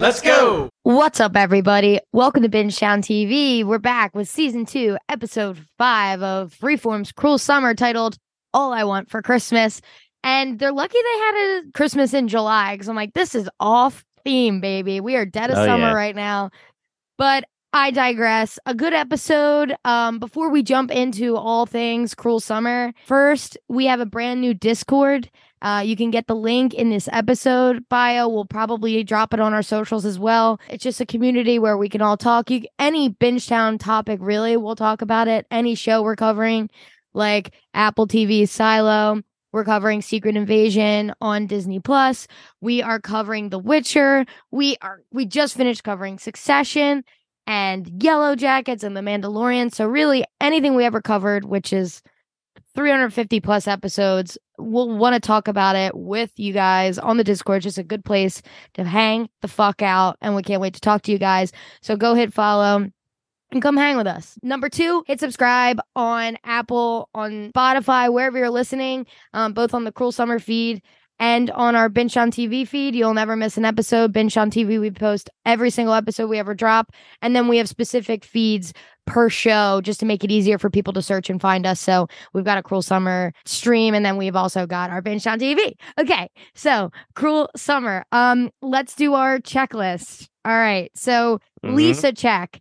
Let's go. What's up, everybody? Welcome to Binge Town TV. We're back with season two, episode five of Freeform's Cruel Summer titled All I Want for Christmas. And they're lucky they had a Christmas in July because I'm like, this is off theme, baby. We are dead of Oh, summer yeah. right now. But I digress. A good episode. Um, before we jump into all things Cruel Summer, first we have a brand new Discord. Uh, you can get the link in this episode bio. We'll probably drop it on our socials as well. It's just a community where we can all talk. You any Bingetown topic, really, we'll talk about it. Any show we're covering, like Apple TV Silo. We're covering Secret Invasion on Disney Plus. We are covering The Witcher. We are we just finished covering Succession and Yellowjackets and The Mandalorian. So really anything we ever covered, which is 350 plus episodes. We'll want to talk about it with you guys on the Discord. Just a good place to hang the fuck out. And we can't wait to talk to you guys. So go hit follow and come hang with us. Number two, hit subscribe on Apple, on Spotify, wherever you're listening, um, both on the Cruel Summer feed and on our Binge Town TV feed. You'll never miss an episode. Binge Town TV, we post every single episode we ever drop. And then we have specific feeds per show just to make it easier for people to search and find us. So we've got a Cruel Summer stream and then we've also got our Binge Town TV. Okay. So Cruel Summer. Um, let's do our checklist. All right. So Mhm. Lisa check.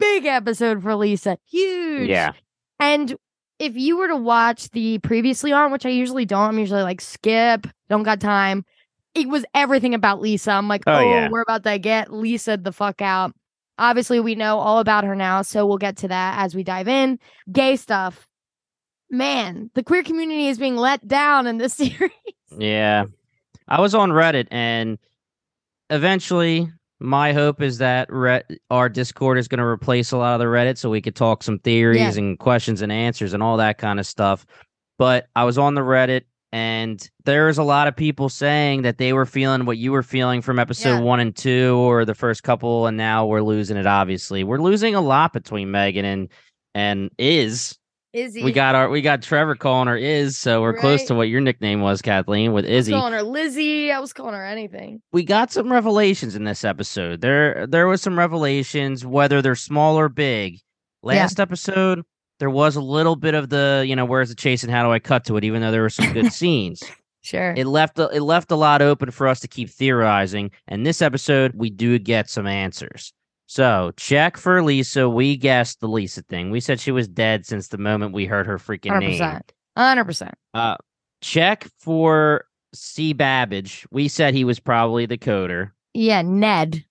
Big episode for Lisa. Huge. Yeah. And if you were to watch the previously on, which I usually don't, I'm usually like skip, don't got time. It was everything about Lisa. I'm like, Oh, oh, yeah. we're about to get Lisa the fuck out. Obviously, we know all about her now, so we'll get to that as we dive in. Gay stuff. Man, the queer community is being let down in this series. Yeah. I was on Reddit and eventually my hope is that Re- our Discord is going to replace a lot of the Reddit so we could talk some theories Yeah. and questions and answers and all that kind of stuff. But I was on the Reddit and there's a lot of people saying that they were feeling what you were feeling from episode Yeah. one and two or the first couple, and now we're losing it. Obviously, we're losing a lot between Megan and and Iz. Izzy. We got our we got Trevor calling her Iz, so we're close to what your nickname was, Kathleen, with I was Izzy. calling her Lizzie. I was calling her anything. We got some revelations in this episode. There there was some revelations, whether they're small or big. Last episode, there was a little bit of the, you know, where's the chase and how do I cut to it, even though there were some good scenes. Sure. It left a, it left a lot open for us to keep theorizing. And this episode, we do get some answers. So check for Lisa. We guessed the Lisa thing. We said she was dead since the moment we heard her freaking name. 100%. 100%. Uh, check for C. Babbage. We said he was probably the coder. Yeah, Ned.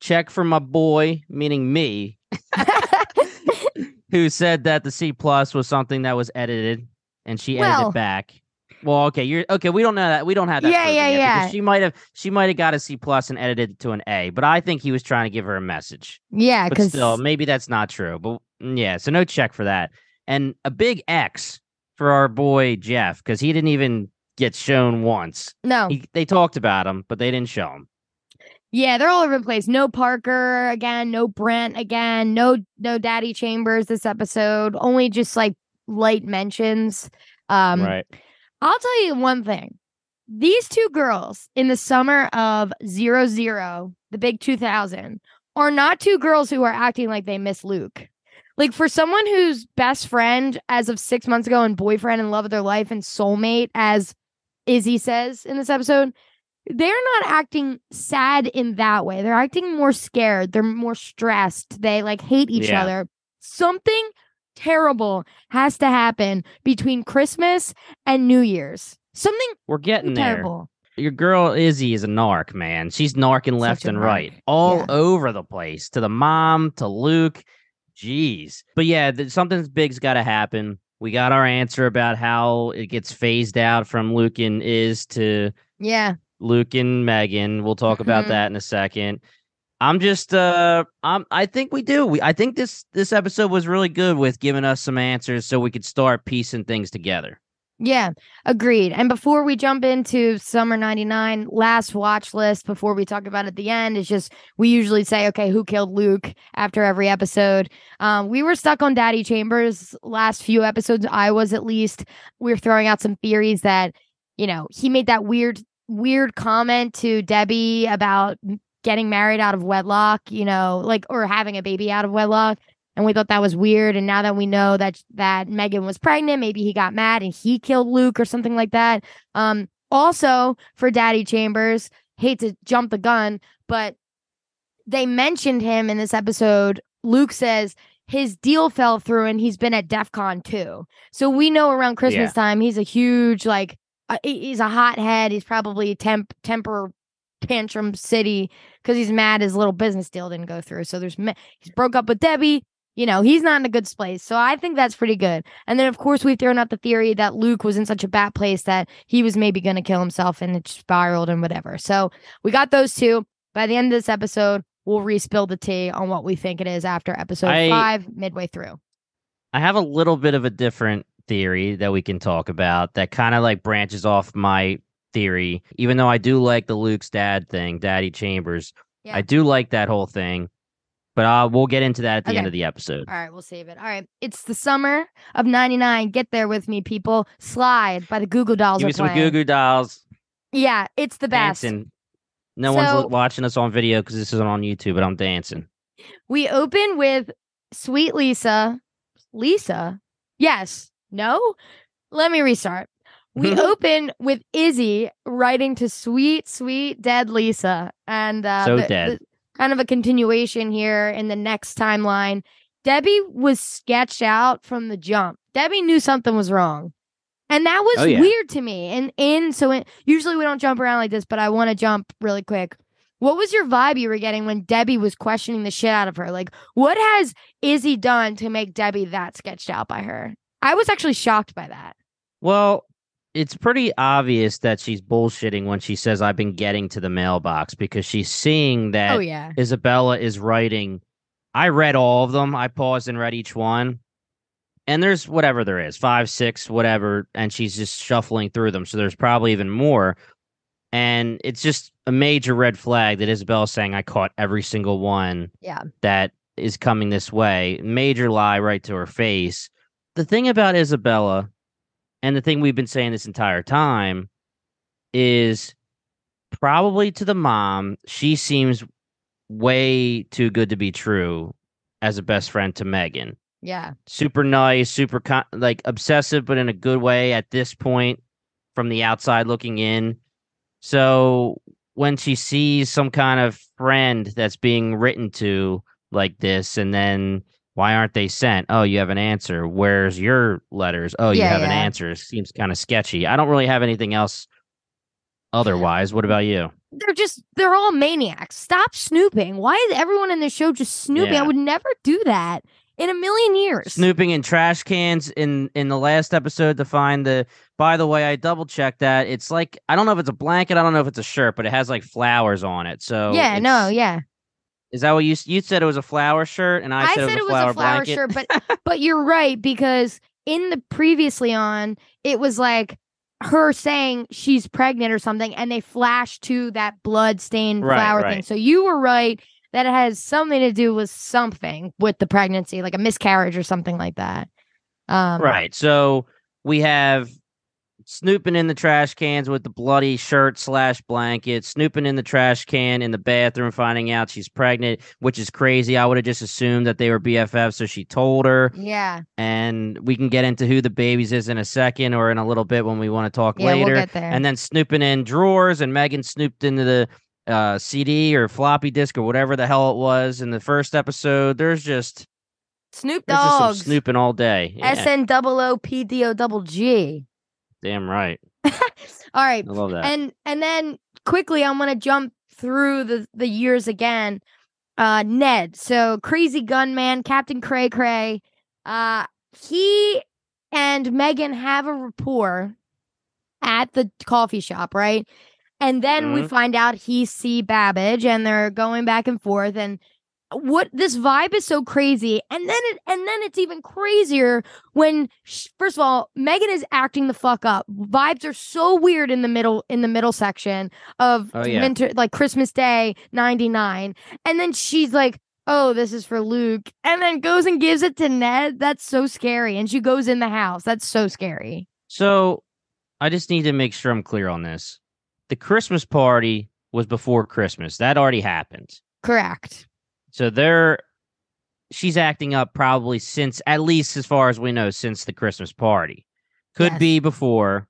Check for my boy, meaning me, who said that the C plus was something that was edited and she edited it back. Well, okay, you're okay. We don't know that. We don't have that. Yeah, yeah, yet, yeah. She might have. She might have got a C plus and edited it to an A. But I think he was trying to give her a message. yeah, because still, maybe that's not true. But mm, yeah, so no check for that. And a big X for our boy Jeff because he didn't even get shown once. no, He, they talked about him, but they didn't show him. yeah, they're all over the place. No Parker again, no Brent again, no no Daddy Chambers this episode. Only just like light mentions. Um, right. I'll tell you one thing. These two girls in the summer of zero zero, the big 2000, are not two girls who are acting like they miss Luke. Like for someone whose best friend as of six months ago and boyfriend and love of their life and soulmate, as Izzy says in this episode, they're not acting sad in that way. They're acting more scared. They're more stressed. They like hate each Yeah. other. Something terrible has to happen between Christmas and New Year's. Something We're getting there. terrible. Your girl Izzy is a narc, man. She's narking left and narc. right, all Yeah. over the place. To the mom, to Luke. Jeez. But yeah, th- something big's got to happen. We got our answer about how it gets phased out from Luke and Iz to Yeah. Luke and Megan. We'll talk about Mhm. that in a second. I'm just uh I'm I think we do. We I think this this episode was really good with giving us some answers so we could start piecing things together. Yeah, agreed. And before we jump into summer 99, last watch list before we talk about at the end is just we usually say, okay, who killed Luke after every episode. Um, we were stuck on Daddy Chambers last few episodes. I was at least. We were throwing out some theories that, you know, he made that weird, weird comment to Debbie about getting married out of wedlock, you know, like or having a baby out of wedlock. And we thought that was weird. And now that we know that that Megan was pregnant, maybe he got mad and he killed Luke or something like that. Um, also for Daddy Chambers, hate to jump the gun, but they mentioned him in this episode. Luke says his deal fell through and he's been at DEF CON too. So we know around Christmas Yeah. time he's a huge like uh, he's a hothead. He's probably temp temper tantrum city because he's mad his little business deal didn't go through. So there's he's broke up with Debbie. You know he's not in a good place. So I think that's pretty good. And then of course we've thrown out the theory that Luke was in such a bad place that he was maybe going to kill himself and it spiraled and whatever. So we got those two. By the end of this episode, we'll respill the tea on what we think it is after episode I- five, midway through. I have a little bit of a different theory that we can talk about that kind of like branches off my theory. Even though I do like the Luke's dad thing, Daddy Chambers, Yeah. I do like that whole thing. But uh, we'll get into that at the Okay. end of the episode. All right, we'll save it. All right, it's the summer of '99. Get there with me, people. Slide by the Goo Goo Dolls. Give me some. Goo Goo Dolls Yeah, it's the best. dancing. No one's So- l- watching us on video because this isn't on YouTube, but I'm dancing. We open with Sweet Lisa. Lisa? Yes. No? Let me restart. We open with Izzy writing to sweet, sweet dead Lisa. And uh, So the- dead. the- kind of a continuation here in the next timeline. Debbie was sketched out from the jump. Debbie knew something was wrong. And that was Oh, yeah. weird to me. And in so in, usually we don't jump around like this, but I want to jump really quick. What was your vibe you were getting when Debbie was questioning the shit out of her? Like, what has Izzy done to make Debbie that sketched out by her? I was actually shocked by that. Well, it's pretty obvious that she's bullshitting when she says I've been getting to the mailbox because she's seeing that oh yeah, Isabella is writing. I read all of them. I paused and read each one. And there's whatever there is, five, six, whatever, and she's just shuffling through them. So there's probably even more. And it's just a major red flag that Isabella's saying I caught every single one yeah, that is coming this way. Major lie right to her face. The thing about Isabella, and the thing we've been saying this entire time, is probably to the mom, she seems way too good to be true as a best friend to Megan. yeah, Super nice, super con- like obsessive, but in a good way at this point from the outside looking in. So when she sees some kind of friend that's being written to like this, and then why aren't they sent? Oh, you have an answer. Where's your letters? Oh, you Yeah, have an yeah. answer. Seems kind of sketchy. I don't really have anything else otherwise. What about you? they're just they're all maniacs. Stop snooping. Why is everyone in this show just snooping? I would never do that in a million years. Snooping in trash cans in in the last episode to find the. By the way, I double checked that. It's like I don't know if it's a blanket. I don't know if it's a shirt, but it has like flowers on it. So yeah, no, yeah. Is that what you you said? It was a flower shirt, and I, I said, said it was a flower, blanket. shirt, but but you're right because in the previously on, it was like her saying she's pregnant or something, and they flash to that blood stained Right, flower thing. So you were right that it has something to do with something with the pregnancy, like a miscarriage or something like that. Um, Right. So we have snooping in the trash cans with the bloody shirt slash blanket, snooping in the trash can in the bathroom, finding out she's pregnant, which is crazy. I would have just assumed that they were BFF, so she told her. Yeah, And we can get into who the babies is in a second or in a little bit when we want to talk yeah, later. we'll get there. and then snooping in drawers, and Megan snooped into the uh, CD or floppy disk or whatever the hell it was in the first episode. There's just Snoop there's just some Dogs, snooping all day. S N double O P D O double G. damn right. All right, I love that. and and then quickly i'm gonna jump through the the years again uh ned so crazy gunman captain cray cray uh he and megan have a rapport at the coffee shop right and then we Mhm. find out he's c babbage and they're going back and forth and what this vibe is so crazy and then it and then it's even crazier when sh- first of all megan is acting the fuck up vibes are so weird in the middle in the middle section of Oh, yeah. winter like christmas day 99 and then she's like oh this is for luke and then goes and gives it to ned that's so scary and she goes in the house that's so scary So I just need to make sure I'm clear on this. The Christmas party was before Christmas. That already happened. Correct. So they're she's acting up probably since at least as far as we know since the Christmas party. Could Yes. be before.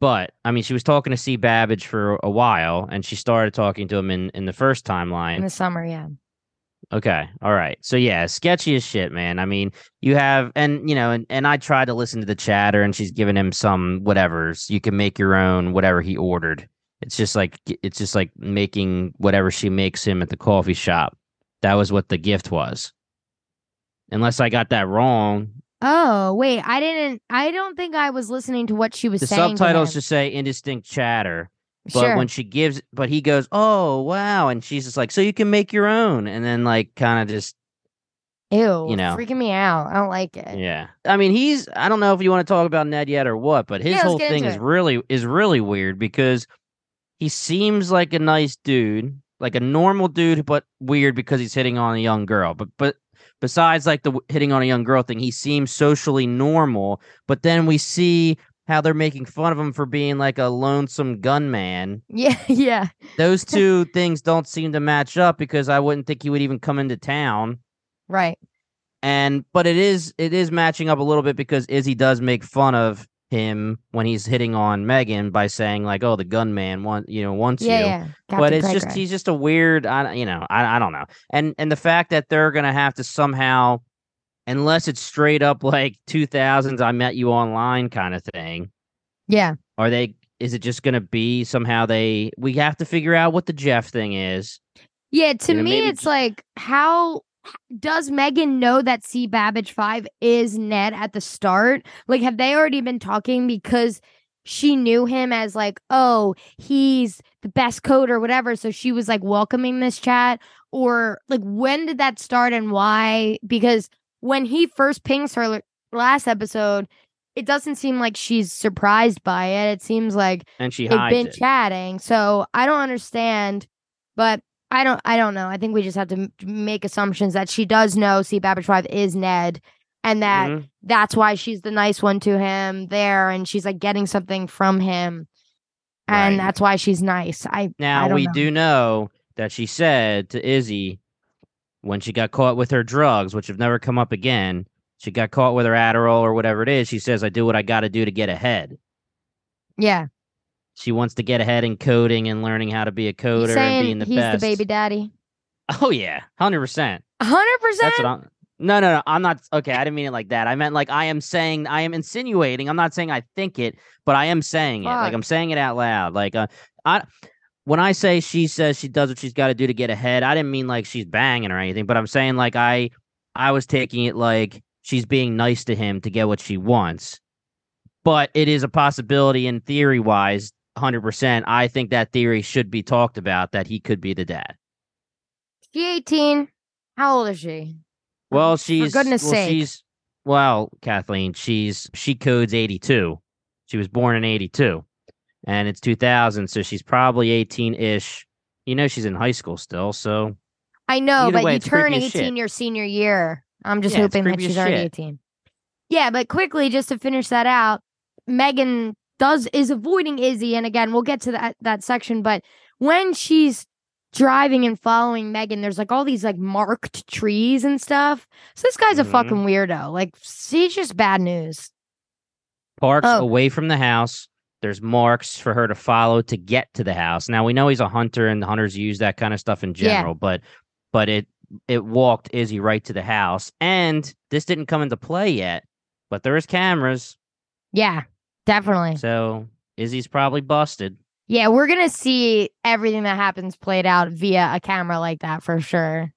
But I mean she was talking to C Babbage for a while and she started talking to him in in the first timeline. In the summer, yeah. Okay. All right. So yeah, sketchy as shit, man. I mean, you have and you know, and, and I tried to listen to the chatter and she's giving him some whatever's. You can make your own whatever he ordered. It's just like it's just like making whatever she makes him at the coffee shop. That was what the gift was. Unless I got that wrong. Oh, wait. I didn't I don't think I was listening to what she was The saying. to subtitles just say indistinct chatter. But sure. when she gives but he goes, Oh wow, and she's just like, So you can make your own and then like kind of just Ew, you know. freaking me out. I don't like it. Yeah. I mean, he's I don't know if you want to talk about Ned yet or what, but his Yeah, whole thing is it. really is really weird because he seems like a nice dude, like a normal dude, but weird because he's hitting on a young girl. But but besides like the hitting on a young girl thing, he seems socially normal. But then we see how they're making fun of him for being like a lonesome gunman. Yeah, yeah. Those two things don't seem to match up because I wouldn't think he would even come into town Right. and but it is it is matching up a little bit because Izzy does make fun of him when he's hitting on Megan by saying like, "Oh, the gunman want you know wants Yeah, you," yeah. but it's just he's just a weird, I you know I I don't know, and and the fact that they're gonna have to somehow, unless it's straight up like two thousands, I met you online kind of thing, Yeah. are they? Is it just gonna be somehow they? We have to figure out what the Jeff thing is. Yeah, to You know, me maybe it's like how does Megan know that C Babbage 5 is Ned at the start? Like have they already been talking because she knew him as like, "Oh, he's the best code or whatever." So she was like welcoming this chat or like when did that start and why? Because when he first pings her l- last episode, it doesn't seem like she's surprised by it. It seems like And she they've been it. chatting so i don't understand but i don't i don't know i think we just have to make assumptions that she does know c babbage 5 is ned and that Mhm. that's why she's the nice one to him there and she's like getting something from him and Right. that's why she's nice i I Now don't we know. do know that she said to Izzy when she got caught with her drugs, which have never come up again. She got caught with her Adderall or whatever it is. She says, "I do what I got to do to get ahead." yeah She wants to get ahead in coding and learning how to be a coder and being the he's best. the baby daddy Oh yeah, hundred percent. 100% That's what I'm. No, no, no. I'm not. Okay, I didn't mean it like that. I meant like I am saying. I am insinuating. I'm not saying I think it, but I am saying it. Like I'm saying it out loud. Like uh, I. When I say she says she does what she's got to do to get ahead, I didn't mean like she's banging or anything, but I'm saying like I, I was taking it like she's being nice to him to get what she wants. But it is a possibility in theory wise, 100%. I think that theory should be talked about that he could be the dad. she 18 how old is she Well, she's goodness well, sake. she's well, Kathleen, she's she codes 82. She was born in 82. And it's 2000, so she's probably 18-ish. You know she's in high school still, so I know, but way, you turn 18 shit. your senior year. I'm just Yeah, hoping that she's already shit. 18. Yeah, but quickly, just to finish that out, Megan does is avoiding Izzy, and again, we'll get to that that section. But when she's driving and following Megan, there's like all these like marked trees and stuff. So this guy's a Mhm. fucking weirdo. Like, she's just bad news. parks Oh. away from the house. There's marks for her to follow to get to the house. Now we know he's a hunter and hunters use that kind of stuff in Yeah. general, but but it it walked Izzy right to the house. And this didn't come into play yet, but there is cameras. Yeah, definitely. So Izzy's probably busted. Yeah, we're gonna see everything that happens played out via a camera like that for sure.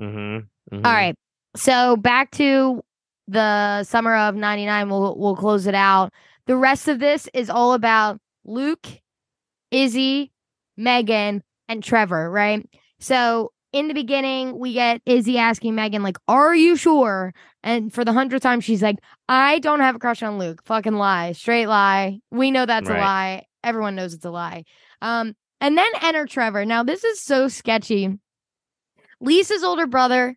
Mm-hmm. All right. So back to the summer of 99 we'll we'll close it out. The rest of this is all about Luke, Izzy, Megan, and Trevor, right? So in the beginning, we get Izzy asking Megan, like, are you sure? And for the hundredth time, she's like, I don't have a crush on Luke. Fucking lie. Straight lie. We know that's a lie. Everyone knows it's a lie. Um, and then enter Trevor. Now, this is so sketchy. Lisa's older brother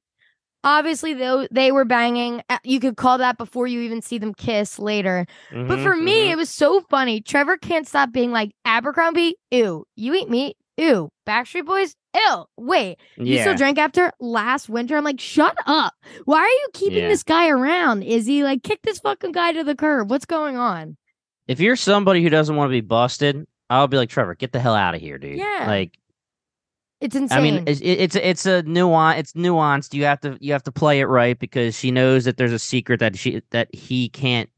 Obviously, though they were banging. You could call that before you even see them kiss later. But Mhm, for me, mhm. it was so funny. Trevor can't stop being like Abercrombie. Ew, you eat meat. Ew, Backstreet Boys. Ew, wait, you still drank after last winter? I'm like, shut up. Why are you keeping Yeah. this guy around? Is he like kick this fucking guy to the curb? What's going on? if you're somebody who doesn't want to be busted, I'll be like Trevor, get the hell out of here, dude. Yeah. like It's insane. I mean, it's it's it's a nuance. It's nuanced. You have to you have to play it right because she knows that there's a secret that she that he can't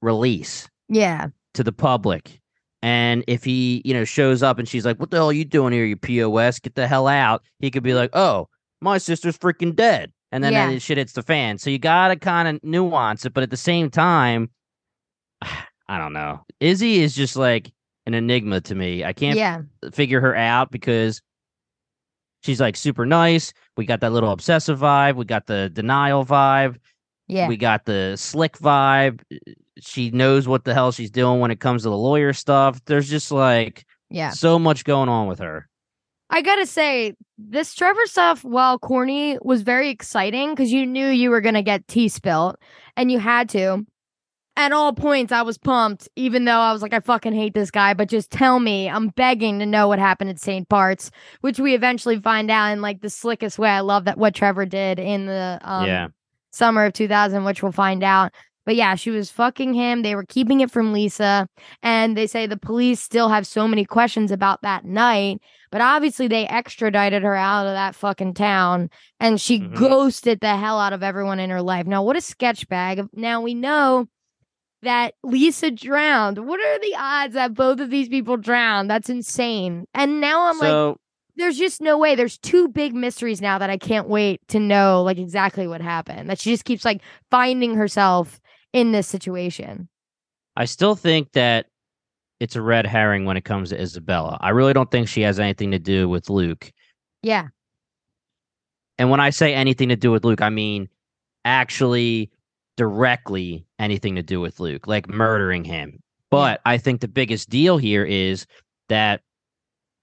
release yeah, to the public. And if he, you know, shows up and she's like, "What the hell are you doing here? You pos? Get the hell out!" He could be like, "Oh, my sister's freaking dead," and then Yeah. that shit hits the fan. So you gotta kind of nuance it, but at the same time, I don't know. Izzy is just like an enigma to me. I can't yeah, figure her out because she's like super nice. We got that little obsessive vibe. We got the denial vibe. Yeah. We got the slick vibe. She knows what the hell she's doing when it comes to the lawyer stuff. There's just like yeah. so much going on with her. I gotta say, this Trevor stuff, while corny, was very exciting because you knew you were gonna get tea spilt and you had to. At all points, I was pumped, even though I was like, I fucking hate this guy, but just tell me. I'm begging to know what happened at St. Bart's, which we eventually find out in like the slickest way. I love that what Trevor did in the um, yeah. Summer of 2000, which we'll find out. But yeah, she was fucking him. They were keeping it from Lisa. And they say the police still have so many questions about that night. But obviously, they extradited her out of that fucking town and she Mhm. ghosted the hell out of everyone in her life. Now, what a sketch bag. Now we know that Lisa drowned. What are the odds that both of these people drowned? That's insane. And now I'm like, so there's just no way. There's two big mysteries now that I can't wait to know like exactly what happened. That she just keeps like finding herself in this situation. I still think that it's a red herring when it comes to Isabella. I really don't think she has anything to do with Luke. Yeah. And when I say anything to do with Luke, I mean actually directly anything to do with Luke, like murdering him. But I think the biggest deal here is that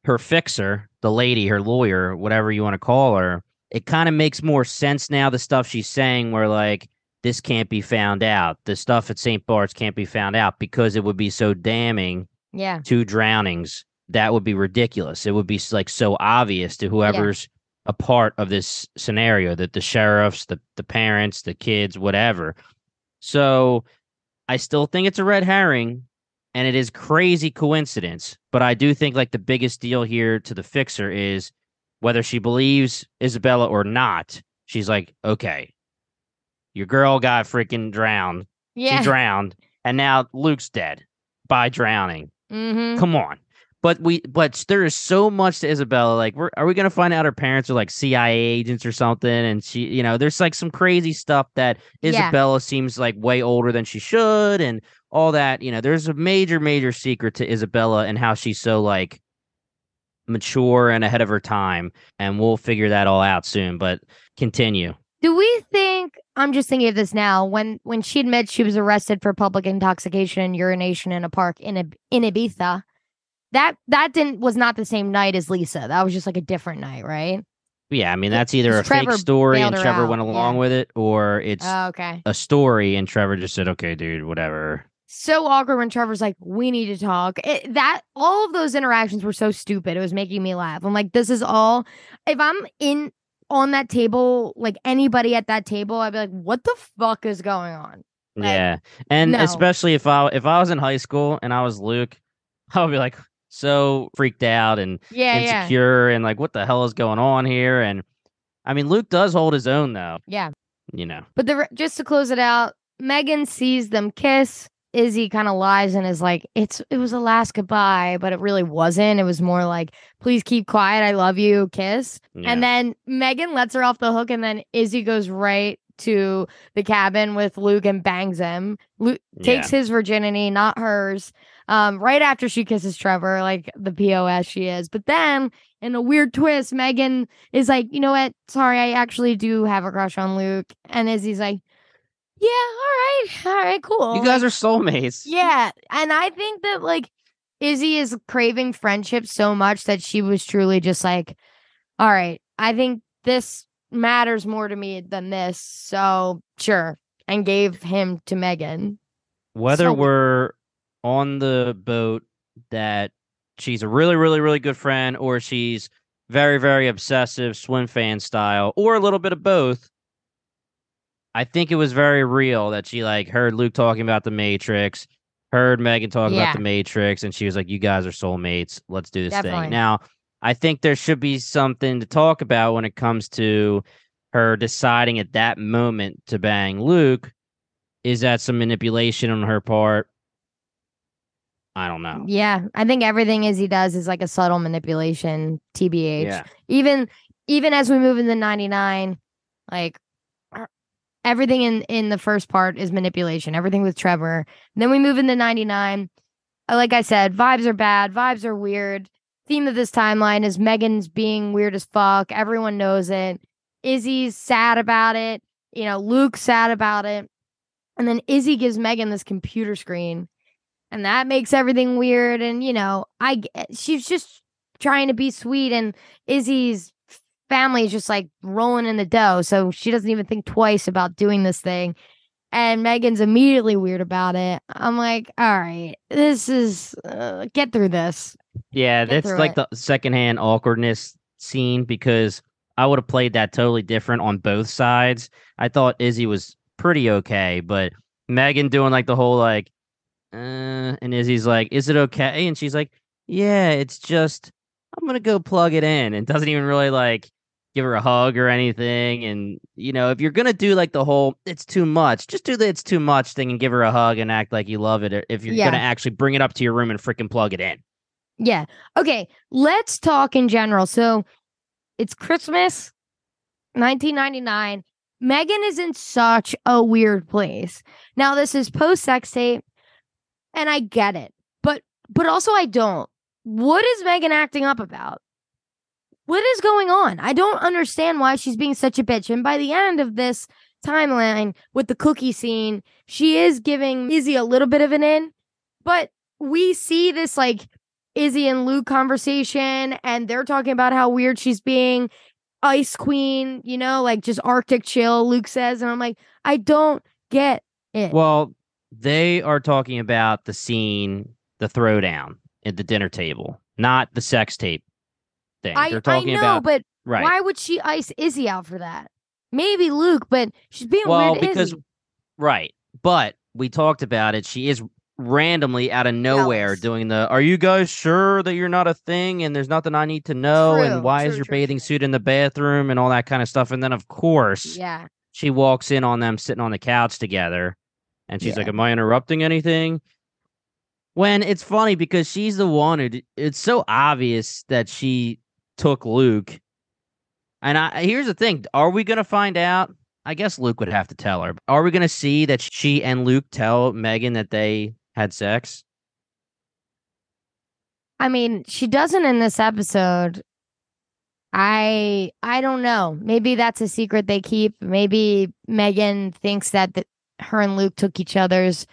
her fixer, the lady, her lawyer, whatever you want to call her, it kind of makes more sense now, the stuff she's saying, where like, this can't be found out. The stuff at St. Bart's can't be found out because it would be so damning Yeah. two drownings, that would be ridiculous. It would be like so obvious to whoever's a part of this scenario that the sheriffs, the the parents, the kids, whatever. So I still think it's a red herring and it is crazy coincidence, but I do think like the biggest deal here to the fixer is whether she believes Isabella or not. She's like, "Okay, your girl got freaking drowned. Yeah. She drowned and now Luke's dead by drowning." mm-hmm. Come on. But we but there is so much to Isabella. Like, we're, are we gonna find out her parents are like CIA agents or something? And she, you know, there's like some crazy stuff that Yeah. Isabella seems like way older than she should, and all that. You know, there's a major, major secret to Isabella and how she's so like mature and ahead of her time. And we'll figure that all out soon. But continue. Do we think I'm just thinking of this now when when she admits she was arrested for public intoxication and urination in a park in Ib- in Ibiza? That that didn't was not the same night as Lisa. That was just like a different night, right? Yeah, I mean that's either a Trevor fake story and Trevor out, went along yeah. with it, or it's Oh, okay. a story and Trevor just said, "Okay, dude, whatever." So awkward when Trevor's like, "We need to talk." It, that all of those interactions were so stupid. It was making me laugh. I'm like, "This is all." If I'm in on that table, like anybody at that table, I'd be like, "What the fuck is going on?" Like, yeah, and no. especially if I if I was in high school and I was Luke, I would be like so freaked out and Yeah, yeah, insecure and like, what the hell is going on here? And I mean, Luke does hold his own though. yeah. You know, But the just to close it out, Megan sees them kiss. Izzy kind of lies and is like, "It's it was a last goodbye, but it really wasn't. It was more like, please keep quiet. I love you. Kiss." yeah. And then Megan lets her off the hook, and then Izzy goes right to the cabin with Luke and bangs him. Luke takes his virginity, not hers. Um, right after she kisses Trevor, like the pos she is. But then, in a weird twist, Megan is like, "You know what? Sorry, I actually do have a crush on Luke." And Izzy's like, "Yeah, all right, all right, cool." you guys are soulmates. Yeah, and I think that like Izzy is craving friendship so much that she was truly just like, all right, I think this matters more to me than this. So sure. And gave him to Megan. Whether So- we're on the boat that she's a really, really, really good friend, or she's very, very obsessive Swimfan style, or a little bit of both. I think it was very real that she like heard Luke talking about the Matrix, heard Megan talk Yeah. about the Matrix, and she was like, "You guys are soulmates. Let's do this Definitely. thing." Now, I think there should be something to talk about when it comes to her deciding at that moment to bang Luke. Is that some manipulation on her part? I don't know. Yeah. I think everything Izzy does is like a subtle manipulation, TBH. Yeah. Even even as we move into 99, like er, everything in in the first part is manipulation. Everything with Trevor. then we move into 99. uh, Like I said, vibes are bad, vibes are weird. Theme of this timeline is Megan's being weird as fuck. Everyone knows it. Izzy's sad about it. You know, Luke's sad about it. And then Izzy gives Megan this computer screen. And that makes everything weird. And, you know, I she's just trying to be sweet. And Izzy's family is just like rolling in the dough. So she doesn't even think twice about doing this thing. And Megan's immediately weird about it. I'm like, all right, this is, uh, get through this. Yeah, Get that's like it. the secondhand awkwardness scene because I would have played that totally different on both sides. I thought Izzy was pretty okay, but Megan doing like the whole like, uh, and Izzy's like, "Is it okay?" And she's like, "Yeah, it's just I'm gonna go plug it in," and doesn't even really like give her a hug or anything. And you know, if you're gonna do like the whole "it's too much," just do the "it's too much" thing and give her a hug and act like you love it. If you're Yeah. gonna actually bring it up to your room and freaking plug it in. Yeah. Okay. Let's talk in general. So it's Christmas, 1999. Megan is in such a weird place. Now, this is post sex tape, and I get it, but but also I don't. What is Megan acting up about? What is going on? I don't understand why she's being such a bitch. And by the end of this timeline with the cookie scene, she is giving Izzy a little bit of an in, but we see this like Izzy and Luke conversation, and they're talking about how weird she's being. Ice Queen, you know, like just Arctic chill, Luke says. And I'm like, I don't get it. Well, they are talking about the scene, the throwdown at the dinner table, not the sex tape thing. I, They're I know, about but right. why would she ice Izzy out for that? Maybe Luke, but she's being well, weird. because Izzy. right, but we talked about it. She is randomly out of nowhere Jealous. doing the. Are you guys sure that you're not a thing and there's nothing I need to know? True, and why is your true, bathing true. suit in the bathroom and all that kind of stuff? And then of course yeah, she walks in on them sitting on the couch together and she's Yeah. like am i interrupting anything when it's funny because she's the one who it's so obvious that she took luke and i here's the thing are we gonna find out i guess luke would have to tell her are we gonna see that she and luke tell megan that they had sex I mean, she doesn't in this episode. I I don't know. Maybe that's a secret they keep. Maybe Megan thinks that th- her and Luke took each other's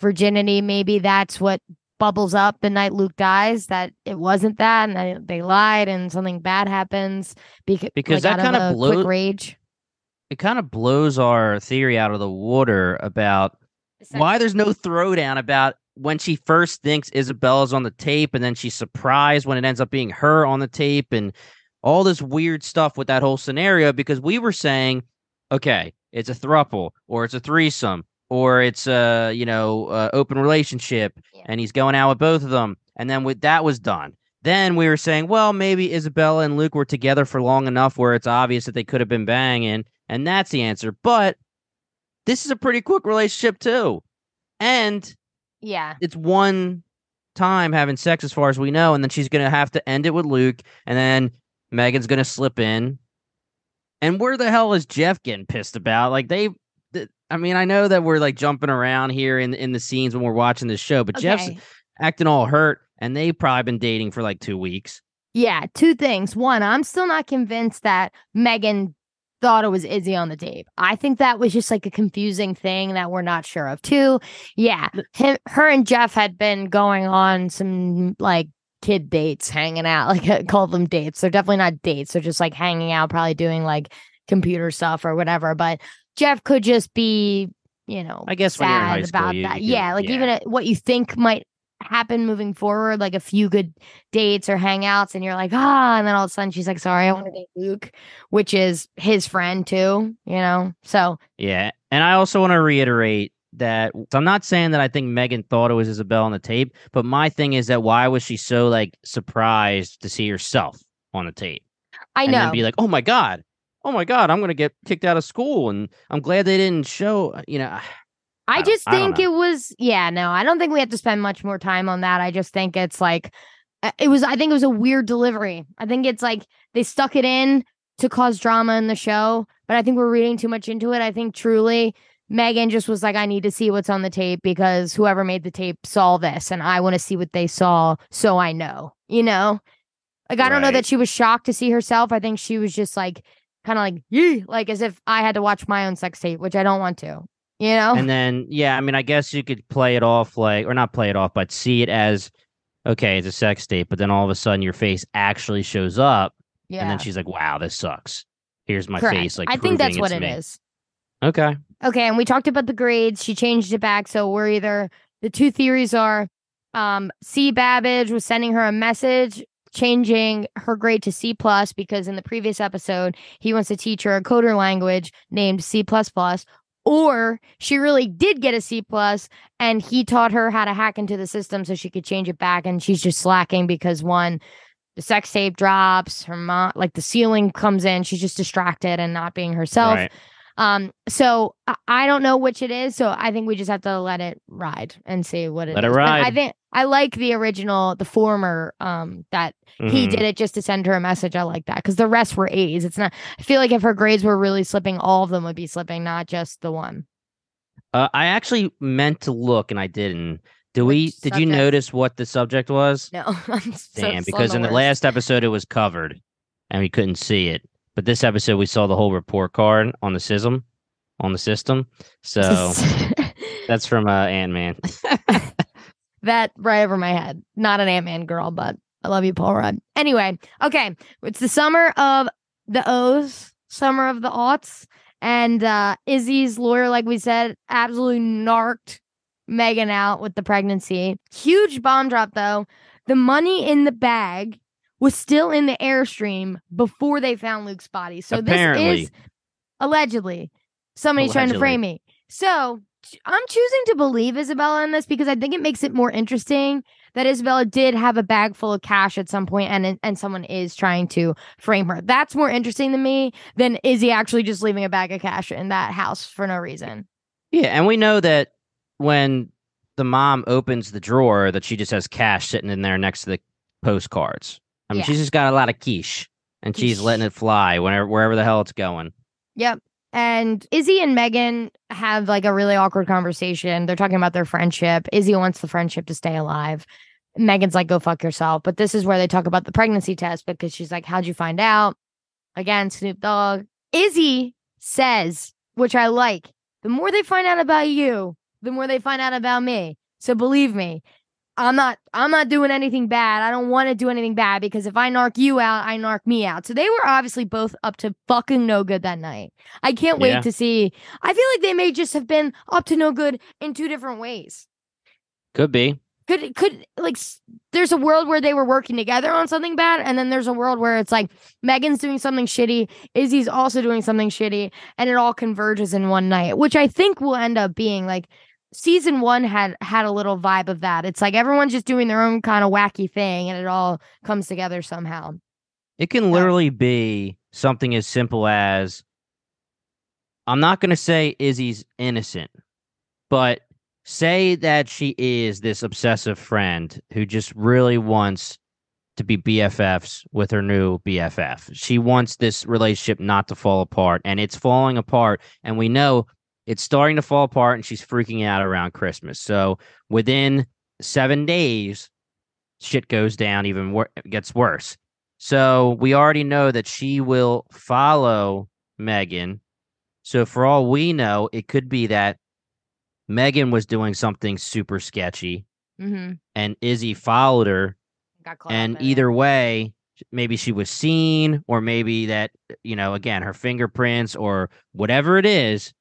virginity. Maybe that's what bubbles up the night Luke dies. That it wasn't that, and they, they lied, and something bad happens because Because like, that kinda a quick rage. it kind of blows our theory out of the water about why there's no throwdown about when she first thinks Isabella's on the tape and then she's surprised when it ends up being her on the tape and all this weird stuff with that whole scenario because we were saying, okay, it's a thruple or it's a threesome or it's a you know uh, open relationship Yeah. and he's going out with both of them and then with that was done. Then we were saying, well, maybe Isabella and Luke were together for long enough where it's obvious that they could have been banging, and that's the answer. But this is a pretty quick relationship too. And Yeah, it's one time having sex as far as we know, and then she's gonna have to end it with Luke, and then Megan's gonna slip in. And where the hell is Jeff getting pissed about? Like they I mean, I know that we're like jumping around here in in the scenes when we're watching this show, but Jeff's acting all hurt, and they've probably been dating for like two weeks. Yeah, two things. One, I'm still not convinced that Megan thought it was Izzy on the tape. I think that was just like a confusing thing that we're not sure of. Two, yeah, him, her and Jeff had been going on some like kid dates, hanging out, like call them dates. They're definitely not dates. They're just like hanging out, probably doing like computer stuff or whatever. But Jeff could just be, you know, I guess when you're in high sad school, about you- that. you yeah, can- like yeah. even at what you think might happen moving forward, like a few good dates or hangouts, and you're like, ah, and then all of a sudden she's like, sorry, I want to date Luke, which is his friend too, you know? So Yeah. And I also want to reiterate that so I'm not saying that I think Megan thought it was Isabel on the tape, but my thing is that why was she so like surprised to see herself on the tape? I and know. then be like, "Oh my god. Oh my god, I'm going to get kicked out of school and I'm glad they didn't show, you know, I I just think know. it was, yeah, no, I don't think we have to spend much more time on that. I just think it's like, uh, it was, I think it was a weird delivery. I think it's like they stuck it in to cause drama in the show, but I think we're reading too much into it. I think truly Megan just was like, I need to see what's on the tape because whoever made the tape saw this and I want to see what they saw so I know, you know? Like, I don't know that she was shocked to see herself. I think she was just like, kind of like, yee, like as if I had to watch my own sex tape, which I don't want to, you know? And then, yeah, I mean, I guess you could play it off like, or not play it off, but see it as, okay, it's a sex tape. But then all of a sudden, your face actually shows up, yeah. and then she's like, "Wow, this sucks." Here's my Correct. face. Like, I think that's what it me. is. Okay. Okay, and we talked about the grades. She changed it back, so we're either the two theories are um C Babbage was sending her a message changing her grade to C plus because in the previous episode he wants to teach her a coder language named C plus plus or she really did get a C plus and he taught her how to hack into the system so she could change it back and she's just slacking because one the sex tape drops her mom like the ceiling comes in she's just distracted and not being herself Right. Um, so I, I don't know which it is. So I think we just have to let it ride and see what it is. Let it But I think I like the original, the former, um, that he Mhm. did it just to send her a message. I like that because the rest were A's. It's not. I feel like if her grades were really slipping, all of them would be slipping, not just the one. Uh, I actually meant to look, and I didn't. Do we? Which Did you notice what the subject was? No, I'm so, Damn, because in the last episode it was covered, and we couldn't see it. But this episode we saw the whole report card on the system, on the system. So that's from uh, Ant Man. that right over my head. Not an Ant Man girl, but I love you, Paul Rudd. Anyway, okay, it's the summer of the O's, summer of the aughts, and uh Izzy's lawyer, like we said, absolutely narked Megan out with the pregnancy. Huge bomb drop though. The money in the bag was still in the airstream before they found Luke's body. So Apparently. this is allegedly somebody's trying to frame me. So I'm choosing to believe Isabella in this because I think it makes it more interesting that Isabella did have a bag full of cash at some point and and someone is trying to frame her. That's more interesting to me than Izzy actually just leaving a bag of cash in that house for no reason. Yeah, and we know that when the mom opens the drawer, that she just has cash sitting in there next to the postcards. I mean, Yeah. she's just got a lot of quiche, and she's letting it fly whenever wherever the hell it's going. Yep. And Izzy and Megan have like a really awkward conversation. They're talking about their friendship. Izzy wants the friendship to stay alive. Megan's like, go fuck yourself. But this is where they talk about the pregnancy test because she's like, how'd you find out? Again, Snoop Dogg. Izzy says, which I like, the more they find out about you, the more they find out about me. So believe me, I'm not I'm not doing anything bad. I don't want to do anything bad because if I narc you out, I narc me out. So they were obviously both up to fucking no good that night. I can't wait Yeah. to see. I feel like they may just have been up to no good in two different ways. Could be. Could could like there's a world where they were working together on something bad, and then there's a world where it's like Megan's doing something shitty, Izzy's also doing something shitty, and it all converges in one night, which I think will end up being like season one had had a little vibe of that. It's like everyone's just doing their own kind of wacky thing, and it all comes together somehow. It can literally be something as simple as I'm not going to say Izzy's innocent, but say that she is this obsessive friend who just really wants to be BFFs with her new BFF. She wants this relationship not to fall apart, and it's falling apart. And we know it's starting to fall apart, and she's freaking out around Christmas. So within seven days, shit goes down, even wor- gets worse. So we already know that she will follow Megan. So for all we know, it could be that Megan was doing something super sketchy Mm-hmm. and Izzy followed her. And in it. either way, maybe she was seen, or maybe that you know, again, her fingerprints or whatever it is,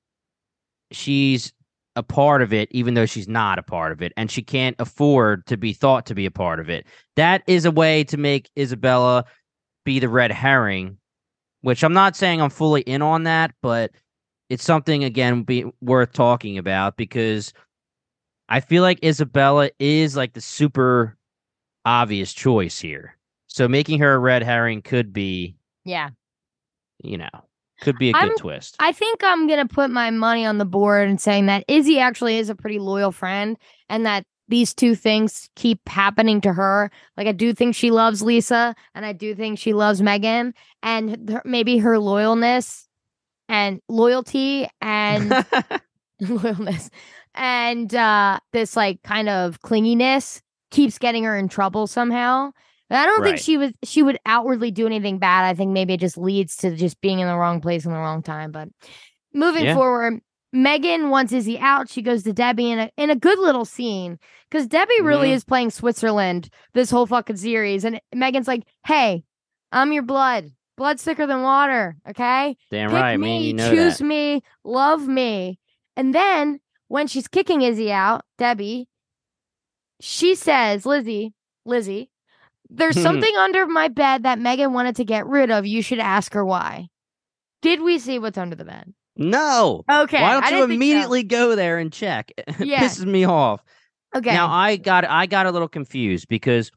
she's a part of it, even though she's not a part of it, and she can't afford to be thought to be a part of it. That is a way to make Isabella be the red herring, which I'm not saying I'm fully in on that, but it's something again be worth talking about because I feel like Isabella is like the super obvious choice here. So making her a red herring could be, Yeah. you know, could be a good I'm- twist. I think I'm gonna put my money on the board and saying that Izzy actually is a pretty loyal friend, and that these two things keep happening to her. Like I do think she loves Lisa, and I do think she loves Megan, and th- maybe her loyalness and loyalty and loyalness and uh this like kind of clinginess keeps getting her in trouble somehow. I don't think she was she would outwardly do anything bad. I think maybe it just leads to just being in the wrong place in the wrong time. But moving Yeah. forward, Megan wants Izzy out. She goes to Debbie in a in a good little scene because Debbie really Mhm. is playing Switzerland this whole fucking series, and Megan's like, "Hey, I'm your blood. Blood's thicker than water. Okay, Damn pick right. Me, mean, you know choose that. me, love me. And then when she's kicking Izzy out, Debbie, she says, Lizzie, Lizzie, there's something under my bed that Megan wanted to get rid of. You should ask her why. Did we see what's under the bed? No. Okay. Why I don't you didn't so. immediately go there and check? It Yeah. pisses me off. Okay. Now I got I got a little confused because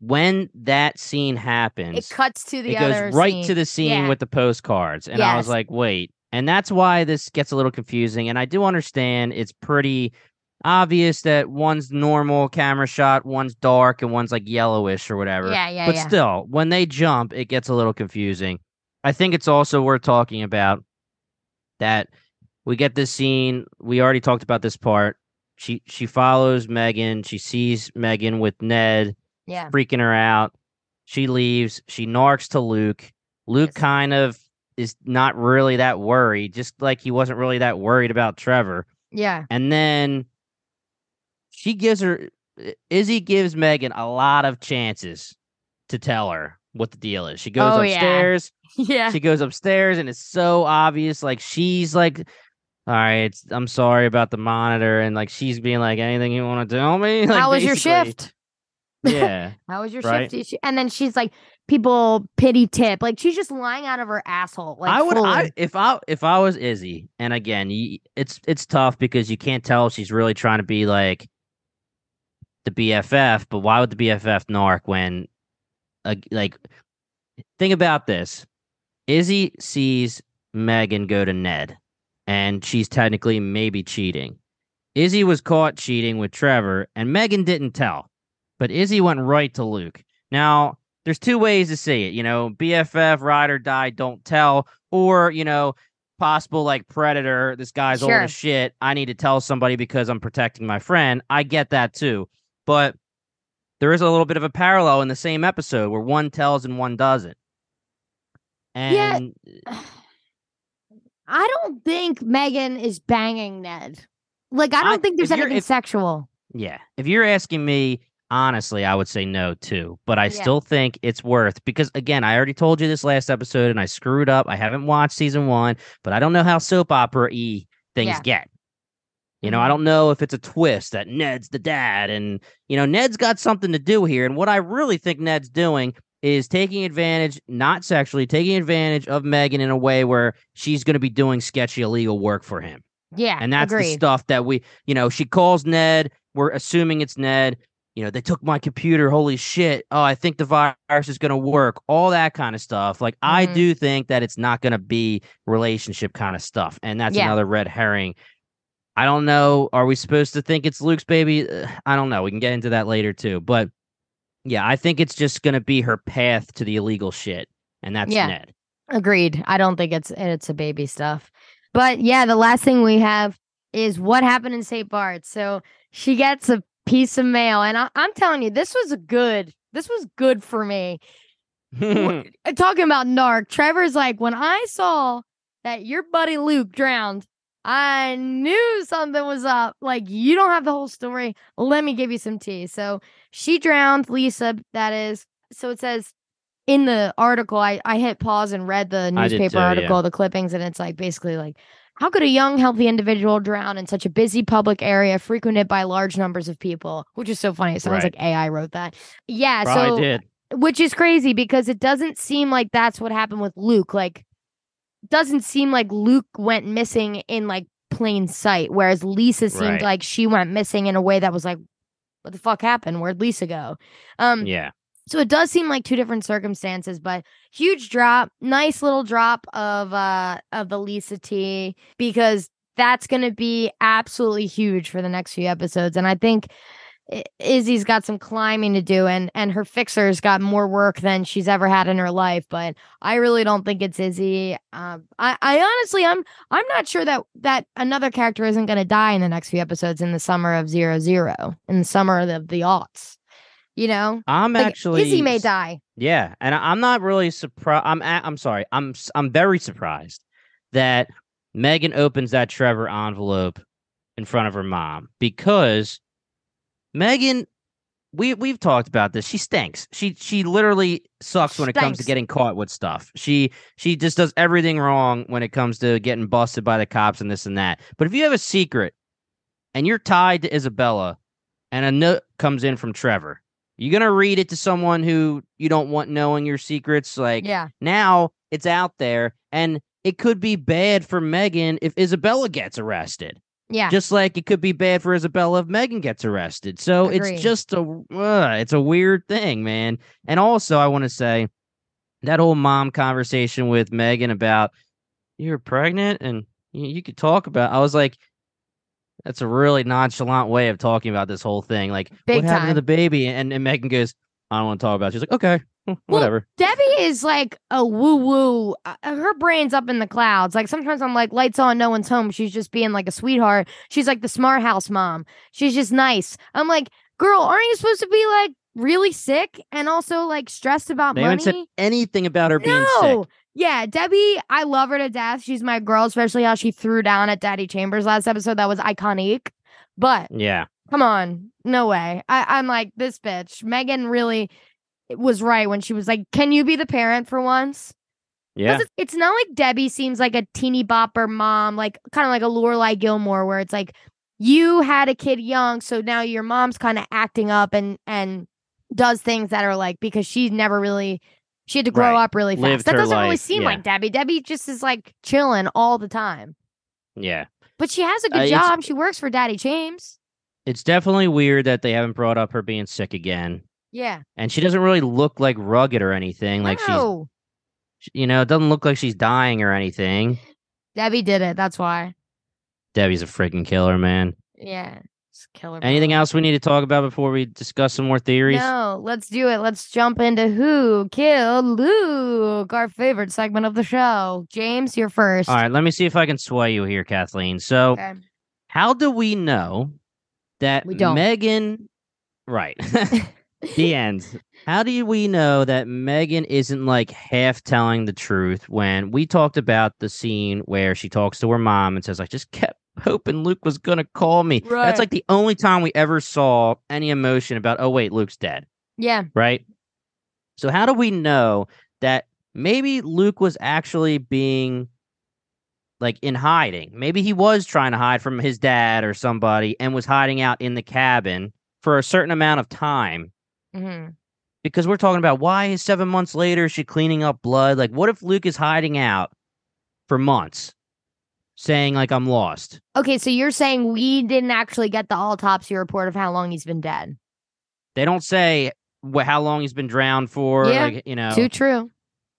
when that scene happens, it cuts to the it goes right scene. to the scene Yeah. with the postcards and i was like wait and that's why this gets a little confusing and i do understand it's pretty obvious that one's normal camera shot one's dark and one's like yellowish or whatever Yeah, yeah, but yeah. still when they jump it gets a little confusing i think it's also worth talking about that we get this scene we already talked about this part she she follows megan she sees megan with ned yeah. freaking her out. She leaves. She narks to Luke. Luke Yes. kind of is not really that worried, just like he wasn't really that worried about Trevor. Yeah. And then she gives her, Izzy gives Megan a lot of chances to tell her what the deal is. She goes Oh, upstairs. Yeah. She goes upstairs, and it's so obvious. Like she's like, "All right, I'm sorry about the monitor," and like she's being like, "Anything you want to tell me?" Like, How was your shift? Yeah. How was your Right. shift? And then she's like, people pity tip. Like she's just lying out of her asshole. Like I would. I, if I if I was Izzy, and again, you, it's it's tough because you can't tell if she's really trying to be like the BFF. But why would the BFF narc when, uh, like, think about this: Izzy sees Megan go to Ned, and she's technically maybe cheating. Izzy was caught cheating with Trevor, and Megan didn't tell, but Izzy went right to Luke. Now, there's two ways to see it. You know, BFF, ride or die, don't tell, or you know, possible like predator. This guy's old Sure. as shit. I need to tell somebody because I'm protecting my friend. I get that too, but there is a little bit of a parallel in the same episode where one tells and one doesn't. Yeah. And I don't think Megan is banging Ned. Like, I don't I- think there's anything if- sexual. Yeah. If you're asking me, honestly, I would say no too. But I Yeah. still think it's worth because again, I already told you this last episode and I screwed up. I haven't watched season one, but I don't know how soap opera y things Yeah. get. You know, I Mhm. don't know if it's a twist that Ned's the dad and you know, Ned's got something to do here. And what I really think Ned's doing is taking advantage, not sexually, taking advantage of Megan in a way where she's going to be doing sketchy illegal work for him. Yeah. And that's the stuff that we, you know, she calls Ned. We're assuming it's Ned. You know, they took my computer. Holy shit. Oh, I think the virus is going to work. All that kind of stuff. Like, I Mhm. do think that it's not going to be relationship kind of stuff. And that's Yeah. another red herring. I don't know. Are we supposed to think it's Luke's baby? Uh, I don't know. We can get into that later too. But yeah, I think it's just going to be her path to the illegal shit. And that's Yeah. Ned. Agreed. I don't think it's it's a baby stuff. But yeah, the last thing we have is what happened in St. Bart's. So she gets a piece of mail, and I, I'm telling you, this was a good. This was good for me. Talking about narc, Trevor's like, when I saw that your buddy Luke drowned, I knew something was up. Like, you don't have the whole story. Let me give you some tea. So she drowned, Lisa, that is. So it says, in the article, I I hit pause and read the newspaper too, yeah. article, the clippings, and it's like basically like. How could a young, healthy individual drown in such a busy public area frequented by large numbers of people? Which is so funny. It sounds Right. like AI wrote that. Yeah. Probably so did. which is crazy because it doesn't seem like that's what happened with Luke. Like, doesn't seem like Luke went missing in like plain sight, whereas Lisa seemed Right. like she went missing in a way that was like, what the fuck happened? Where'd Lisa go? Um, Yeah. so it does seem like two different circumstances, but huge drop, nice little drop of uh of the Lisa T because that's going to be absolutely huge for the next few episodes and I think Izzy's got some climbing to do and and her fixer's got more work than she's ever had in her life, but I really don't think it's Izzy. Um I I honestly I'm I'm not sure that that another character isn't going to die in the next few episodes in the summer of 00 zero, in the summer of the, the aughts. You know? I'm Like, actually Izzy may die. Yeah, and I'm not really surprised. I'm I'm sorry. I'm I'm very surprised that Megan opens that Trevor envelope in front of her mom because Megan, we we've talked about this. She stinks. She she literally sucks when it comes to getting caught with stuff. She she just does everything wrong when it comes to getting busted by the cops and this and that. But if you have a secret and you're tied to Isabella, and a note comes in from Trevor, you're gonna read it to someone who you don't want knowing your secrets. Like Yeah. now, it's out there, and it could be bad for Megan if Isabella gets arrested. Yeah. Just like it could be bad for Isabella if Megan gets arrested. So Agreed. it's just a uh, it's a weird thing, man. And also, I want to say that whole mom conversation with Megan about you're pregnant and you, you could talk about. I was like, that's a really nonchalant way of talking about this whole thing. Like, Big what happened to the baby? And, and Megan goes, I don't want to talk about. it. She's like, okay, whatever. Debbie is like a woo woo. Uh, her brain's up in the clouds. Like sometimes I'm like, lights on, no one's home. She's just being like a sweetheart. She's like the smart house mom. She's just nice. I'm like, girl, aren't you supposed to be like really sick and also like stressed about they haven't said money? anything about her being sick. No. Yeah, Debbie, I love her to death. She's my girl, especially how she threw down at Daddy Chambers last episode. That was iconic. But Yeah. Come on, no way. I, I'm like this bitch. Megan really was right when she was like, "Can you be the parent for once?" Yeah. It's, it's not like Debbie seems like a teeny bopper mom, like kind of like a Lorelai Gilmore, where it's like you had a kid young, so now your mom's kind of acting up and and does things that are like because she never really she had to grow Right. up really fast. Lived that doesn't really seem yeah. like Debbie. Debbie just is like chilling all the time. Yeah. But she has a Uh, good it's- job. She works for Daddy James. It's definitely weird that they haven't brought up her being sick again. Yeah. And she doesn't really look like rugged or anything. Like no. she's, you know, it doesn't look like she's dying or anything. Debbie did it. That's why. Debbie's a freaking killer, man. Yeah. It's killer. Anything bro. else we need to talk about before we discuss some more theories? No, let's do it. Let's jump into who killed Luke, our favorite segment of the show. James, you're first. All right, let me see if I can sway you here, Kathleen. So, Okay. how do we know that We don't. Megan? Right. the end. How do we know that Megan isn't like half telling the truth when we talked about the scene where she talks to her mom and says, I just kept hoping Luke was going to call me? Right. That's like the only time we ever saw any emotion about, oh, wait, Luke's dead, Yeah. right? So, how do we know that maybe Luke was actually being like in hiding? Maybe he was trying to hide from his dad or somebody and was hiding out in the cabin for a certain amount of time hmm because we're talking about why is seven months later is she cleaning up blood? Like, what if Luke is hiding out for months, saying like I'm lost? Okay, so you're saying we didn't actually get the autopsy report of how long he's been dead? They don't say wh- how long he's been drowned for. Yeah, like, you know, Too true.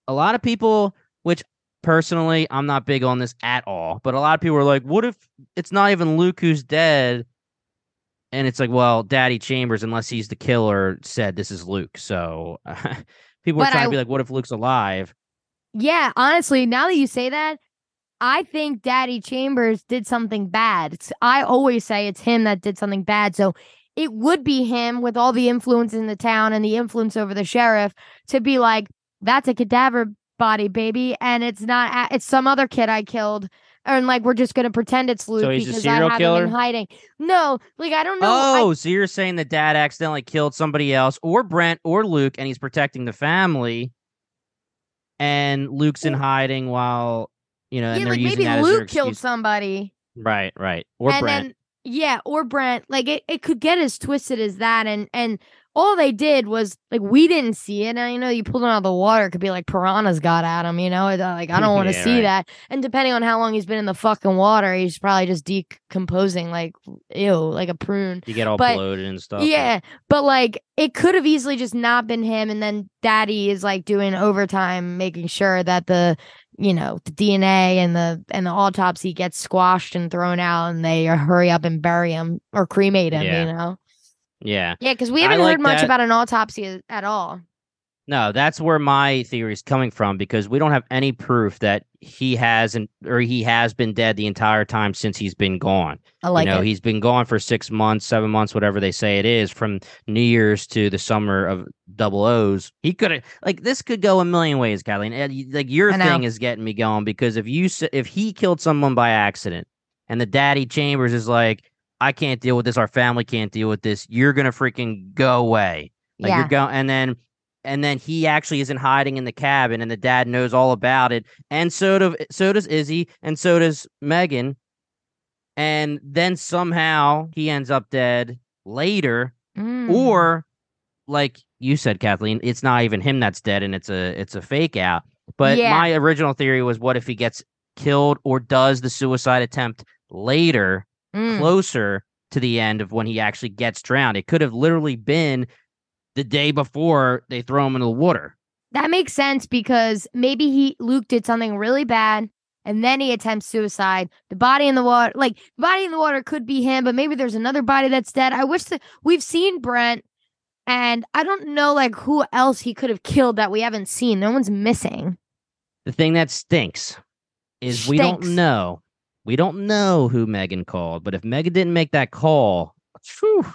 a lot of people, which personally I'm not big on this at all, but a lot of people are like, what if it's not even Luke who's dead? And it's like, well, Daddy Chambers, unless he's the killer, said this is Luke. So people are trying I- to be like, what if Luke's alive? Yeah, honestly, now that you say that, I think Daddy Chambers did something bad. It's, I always say it's him that did something bad. So it would be him with all the influence in the town and the influence over the sheriff to be like, that's a cadaver body, baby. And it's not, it's some other kid I killed. And like, we're just going to pretend it's Luke he's a because serial I have killer? him in hiding. No, like, I don't know. I- Oh, so you're saying that dad accidentally killed somebody else, or Brent, or Luke, and he's protecting the family. and Luke's in hiding while you know, and yeah, they're like using maybe that as Luke killed somebody. Right, right, or and Brent. then yeah, or Brent. Like it, it could get as twisted as that. And and all they did was like we didn't see it. And you know, you pulled him out of the water. It could be like piranhas got at him. You know, like I don't want to Yeah, see right. that. And depending on how long he's been in the fucking water, he's probably just decomposing like ew, like a prune. you get all but- bloated and stuff. Yeah, but like it could have easily just not been him, and then Daddy is like doing overtime, making sure that the you know the DNA and the and the autopsy gets squashed and thrown out, and they hurry up and bury him or cremate him. Yeah. You know, yeah. yeah, because we haven't heard much that. about an autopsy at all. No, that's where my theory is coming from because we don't have any proof that he hasn't or he has been dead the entire time since he's been gone. I like you know, it. he's been gone for six months, seven months, whatever they say it is, from New Year's to the summer of double O's. He could have like this could go a million ways, Kathleen. Like your thing is getting me going because if you if he killed someone by accident and the daddy Chambers is like, I can't deal with this, our family can't deal with this, you're gonna freaking go away. Like yeah, you're going, and then and then he actually isn't hiding in the cabin, and the dad knows all about it, and so do so does Izzy, and so does Megan, and then somehow he ends up dead later, Mm. or like you said, Kathleen, it's not even him that's dead, and it's a it's a fake out. But Yeah. my original theory was, what if he gets killed or does the suicide attempt later? Mm. closer to the end of when he actually gets drowned. It could have literally been the day before they throw him into the water. That makes sense because maybe he Luke did something really bad and then he attempts suicide. The body in the water, like the body in the water could be him, but maybe there's another body that's dead. I wish that we've seen Brent and I don't know like who else he could have killed that we haven't seen. No one's missing. The thing that stinks is we don't know. We don't know who Megan called, but if Megan didn't make that call, phew,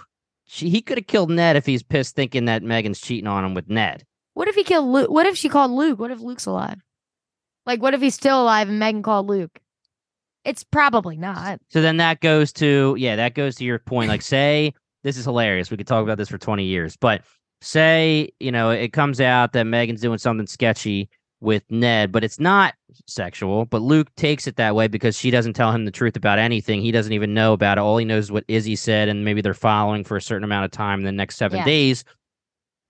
she, he could have killed Ned if he's pissed thinking that Megan's cheating on him with Ned. What if he killed Luke? What if she called Luke? What if Luke's alive? Like what if he's still alive and Megan called Luke? It's probably not. So then that goes to yeah, that goes to your point. Like, say this is hilarious. We could talk about this for twenty years, but say you know it comes out that Megan's doing something sketchy with Ned, but it's not sexual. But Luke takes it that way because she doesn't tell him the truth about anything. He doesn't even know about it. All he knows is what Izzy said, and maybe they're following for a certain amount of time in the next seven Yeah. days.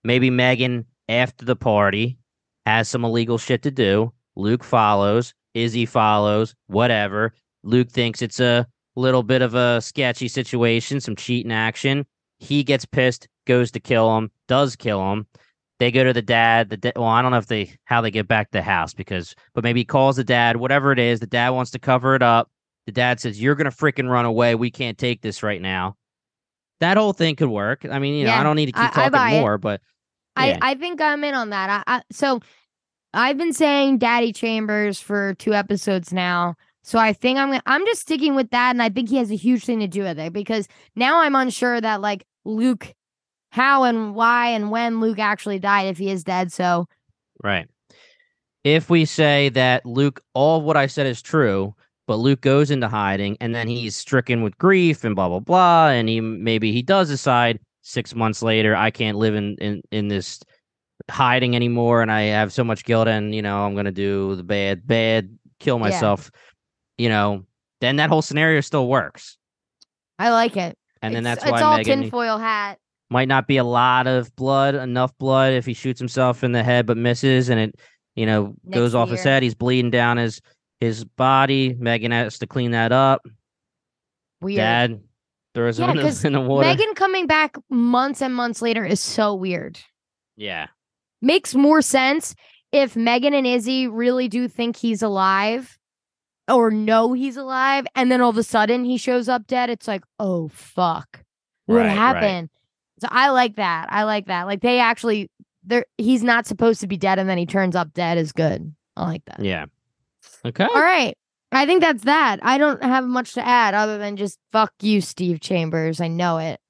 Maybe Megan after the party has some illegal shit to do. Luke follows. Izzy follows. Whatever. Luke thinks it's a little bit of a sketchy situation, some cheating action. He gets pissed, goes to kill him, does kill him. They go to the dad. The da- well, I don't know if they how they get back to the house because, but maybe he calls the dad. Whatever it is, the dad wants to cover it up. The dad says, "You're gonna freaking run away. We can't take this right now." That whole thing could work. I mean, you know, Yeah, I don't need to keep I- I talking it. more, but I, Yeah. I think I'm in on that. I, I so I've been saying Daddy Chambers for two episodes now. So I think I'm gonna- I'm just sticking with that, and I think he has a huge thing to do with it because now I'm unsure that like Luke, how and why and when Luke actually died if he is dead. So Right. If we say that Luke, all of what I said is true, but Luke goes into hiding and then he's stricken with grief and blah blah blah, and he maybe he does decide six months later, I can't live in in in this hiding anymore, and I have so much guilt, and you know I'm gonna do the bad bad, kill Yeah. myself, you know, then that whole scenario still works, I like it. and then It's- that's it's why all Megan tinfoil hat. Might not be a lot of blood, enough blood if he shoots himself in the head but misses and it, you know, goes Next off his head. He's bleeding down his his body. Megan has to clean that up. Weird. Dad throws Yeah, him in the, in the water. Megan coming back months and months later is so weird. yeah, makes more sense if Megan and Izzy really do think he's alive or know he's alive, and then all of a sudden he shows up dead. It's like, oh fuck, what Right, right. So I like that. I like that. Like they actually, they're he's not supposed to be dead, and then he turns up dead is good. I like that. yeah. Okay. All right. I think that's that. I don't have much to add other than just fuck you, Steve Chambers. I know it.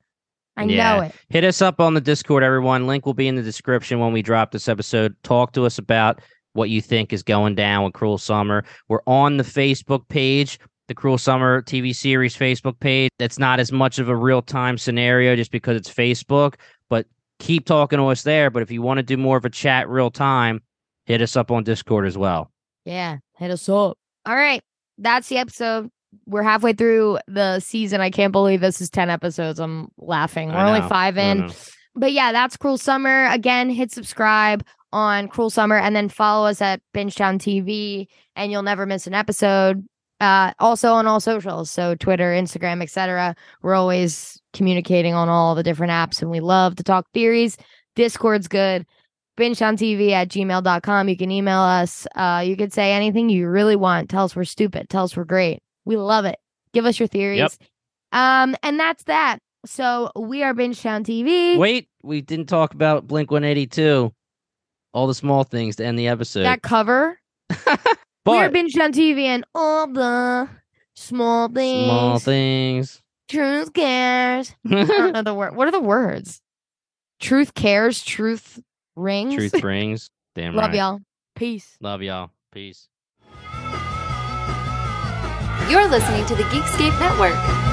I Yeah. know it. Hit us up on the Discord, everyone. Link will be in the description when we drop this episode. Talk to us about what you think is going down with Cruel Summer. We're on the Facebook page, the Cruel Summer TV series Facebook page. That's not as much of a real time scenario just because it's Facebook, but keep talking to us there. But if you want to do more of a chat real time, hit us up on Discord as well. Yeah, hit us up. All right, that's the episode. We're halfway through the season. I can't believe this is 10 episodes. I'm laughing. We're only five in. But yeah, that's Cruel Summer. Again, hit subscribe on Cruel Summer and then follow us at Bingetown TV and you'll never miss an episode. Uh, also on all socials, so Twitter, Instagram, etc. We're always communicating on all the different apps and we love to talk theories. Discord's good. Binge on TV at gmail.com. You can email us. Uh, you could say anything you really want. Tell us we're stupid. Tell us we're great. We love it. Give us your theories. Yep. Um, and that's that. So we are Binge Bingetown TV. Wait, we didn't talk about Blink 182. All the small things to end the episode. That cover. but, we are on TV and all the small things. Small things. Truth cares. I don't know the word. What are the words? Truth cares. Truth rings. Truth rings. Damn right. Love right. y'all. Peace. Love y'all. Peace. You're listening to the Geekscape Network.